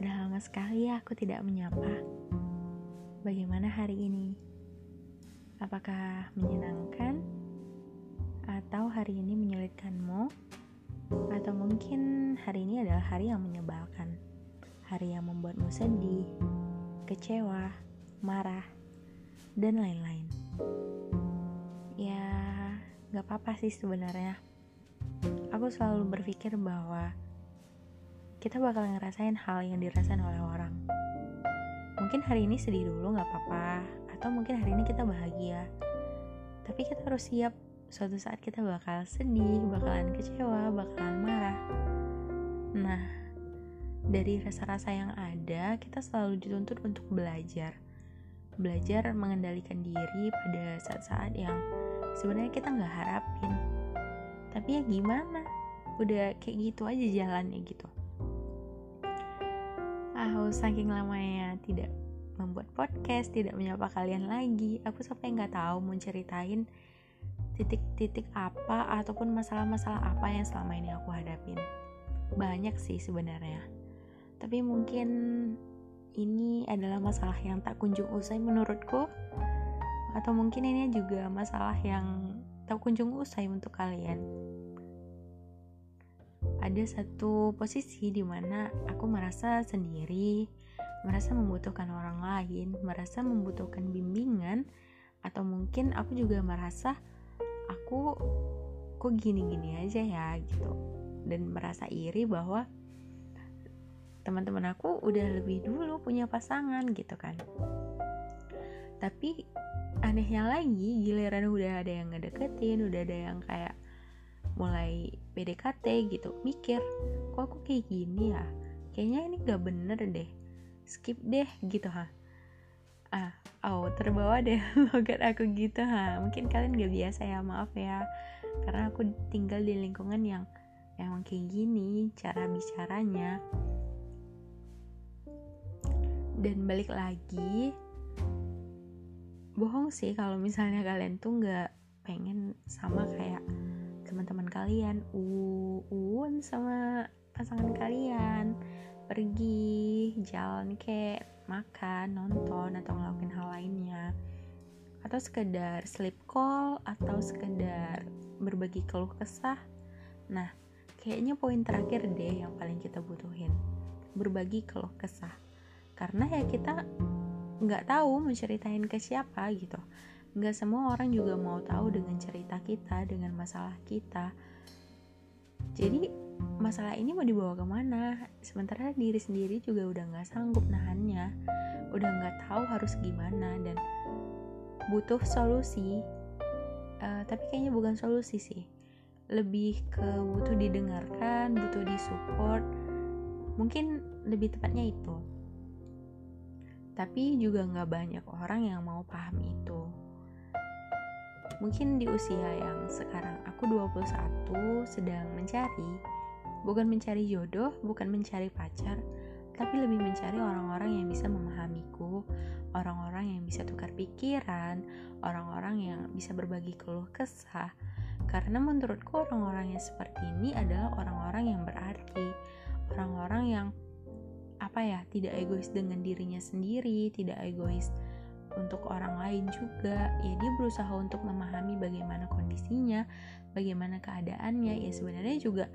Sudah lama sekali aku tidak menyapa. Bagaimana hari ini? Apakah menyenangkan? Atau hari ini menyulitkanmu? Atau mungkin hari ini adalah hari yang menyebalkan? Hari yang membuatmu sedih, kecewa, marah, dan lain-lain. Ya, gak apa-apa sih sebenarnya. Aku selalu berpikir bahwa kita bakal ngerasain hal yang dirasain oleh orang. Mungkin hari ini sedih dulu gak apa-apa, atau mungkin hari ini kita bahagia. Tapi kita harus siap suatu saat kita bakal sedih, bakalan kecewa, bakalan marah. Nah, dari rasa-rasa yang ada, kita selalu dituntut untuk belajar. Belajar mengendalikan diri pada saat-saat yang sebenarnya kita nggak harapin. Tapi ya gimana? Udah kayak gitu aja jalannya gitu aku saking lamanya tidak membuat podcast, tidak menyapa kalian lagi, aku sampai nggak tahu mau ceritain titik-titik apa ataupun masalah-masalah apa yang selama ini aku hadapin. Banyak sih sebenarnya. Tapi mungkin ini adalah masalah yang tak kunjung usai menurutku atau mungkin ini juga masalah yang tak kunjung usai untuk kalian ada satu posisi di mana aku merasa sendiri, merasa membutuhkan orang lain, merasa membutuhkan bimbingan, atau mungkin aku juga merasa aku kok gini-gini aja ya gitu, dan merasa iri bahwa teman-teman aku udah lebih dulu punya pasangan gitu kan. Tapi anehnya lagi giliran udah ada yang ngedeketin, udah ada yang kayak mulai PDKT gitu mikir kok aku kayak gini ya? Kayaknya ini gak bener deh. Skip deh gitu ha. Ah oh terbawa deh logat aku gitu ha. Mungkin kalian gak biasa ya maaf ya. Karena aku tinggal di lingkungan yang emang kayak gini cara bicaranya. Dan balik lagi bohong sih kalau misalnya kalian tuh nggak pengen sama kayak teman-teman kalian uun sama pasangan kalian. Pergi jalan ke makan nonton atau ngelakuin hal lainnya. Atau sekedar sleep call atau sekedar berbagi keluh kesah. Nah kayaknya poin terakhir deh yang paling kita butuhin. Berbagi keluh kesah. Karena ya kita nggak tahu menceritain ke siapa gitu Nggak semua orang juga mau tahu dengan cerita kita, dengan masalah kita. Jadi masalah ini mau dibawa ke mana? Sementara diri sendiri juga udah nggak sanggup nahannya, udah nggak tahu harus gimana dan butuh solusi. Uh, tapi kayaknya bukan solusi sih, lebih ke butuh didengarkan, butuh disupport. Mungkin lebih tepatnya itu. Tapi juga nggak banyak orang yang mau paham itu mungkin di usia yang sekarang aku 21 sedang mencari bukan mencari jodoh, bukan mencari pacar, tapi lebih mencari orang-orang yang bisa memahamiku, orang-orang yang bisa tukar pikiran, orang-orang yang bisa berbagi keluh kesah. Karena menurutku orang-orang yang seperti ini adalah orang-orang yang berarti, orang-orang yang apa ya, tidak egois dengan dirinya sendiri, tidak egois untuk orang lain juga. Ya dia berusaha untuk memahami bagaimana kondisinya bagaimana keadaannya. Ya sebenarnya juga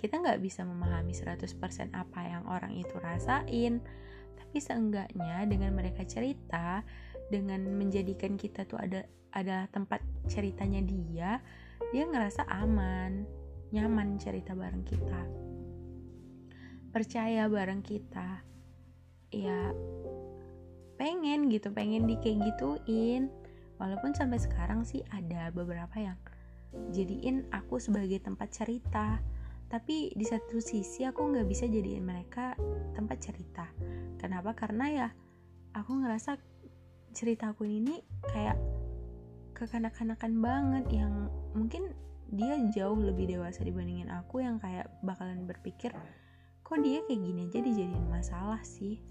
kita nggak bisa memahami 100% apa yang orang itu rasain. Tapi seenggaknya dengan mereka cerita dengan menjadikan kita tuh ada adalah tempat ceritanya dia dia ngerasa aman nyaman cerita bareng kita. Percaya bareng kita. Ya pengen gitu pengen di kayak gituin. Walaupun sampai sekarang sih ada beberapa yang jadiin aku sebagai tempat cerita. Tapi di satu sisi aku nggak bisa jadiin mereka tempat cerita. Kenapa? Karena ya aku ngerasa ceritaku ini kayak kekanak-kanakan banget yang mungkin dia jauh lebih dewasa dibandingin aku yang kayak bakalan berpikir kok dia kayak gini aja dijadiin masalah sih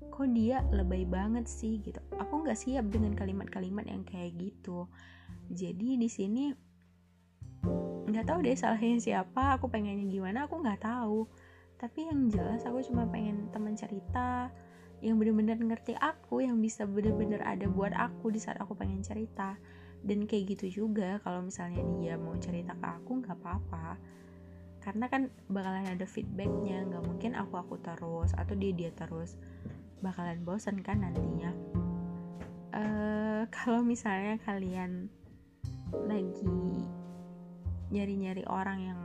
kok dia lebay banget sih gitu. Aku nggak siap dengan kalimat-kalimat yang kayak gitu. Jadi di sini nggak tahu deh salahnya siapa aku pengennya gimana aku nggak tahu. Tapi yang jelas aku cuma pengen teman cerita yang bener-bener ngerti aku yang bisa bener-bener ada buat aku di saat aku pengen cerita. Dan kayak gitu juga kalau misalnya dia mau cerita ke aku nggak apa-apa. Karena kan bakalan ada feedbacknya nggak mungkin aku aku terus atau dia dia terus bakalan bosan kan nantinya. Uh, kalau misalnya kalian lagi nyari-nyari orang yang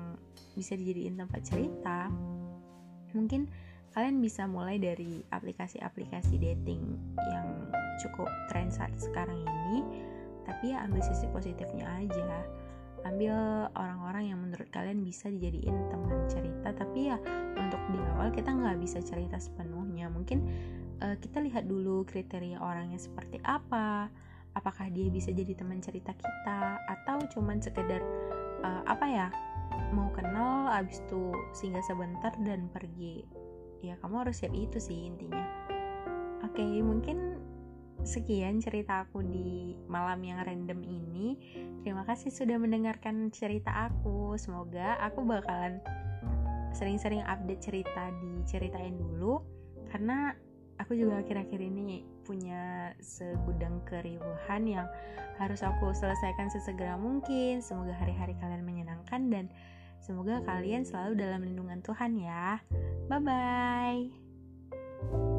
bisa dijadiin tempat cerita mungkin kalian bisa mulai dari aplikasi-aplikasi dating yang cukup tren saat sekarang ini tapi ya ambil sisi positifnya aja. Ambil orang-orang yang menurut kalian bisa dijadiin teman cerita tapi ya untuk di awal kita nggak bisa cerita sepenuhnya. Mungkin uh, kita lihat dulu kriteria orangnya seperti apa. Apakah dia bisa jadi teman cerita kita atau cuman sekedar uh, apa ya mau kenal abis itu singgah sebentar dan pergi. Ya kamu harus siap itu sih intinya. Oke okay, mungkin sekian cerita aku di malam yang random ini. Terima kasih sudah mendengarkan cerita aku. Semoga aku bakalan sering-sering update cerita diceritain dulu. Karena aku juga akhir-akhir ini punya segudang keriuhan yang harus aku selesaikan sesegera mungkin semoga hari-hari kalian menyenangkan dan Semoga kalian selalu dalam lindungan Tuhan ya. Bye bye.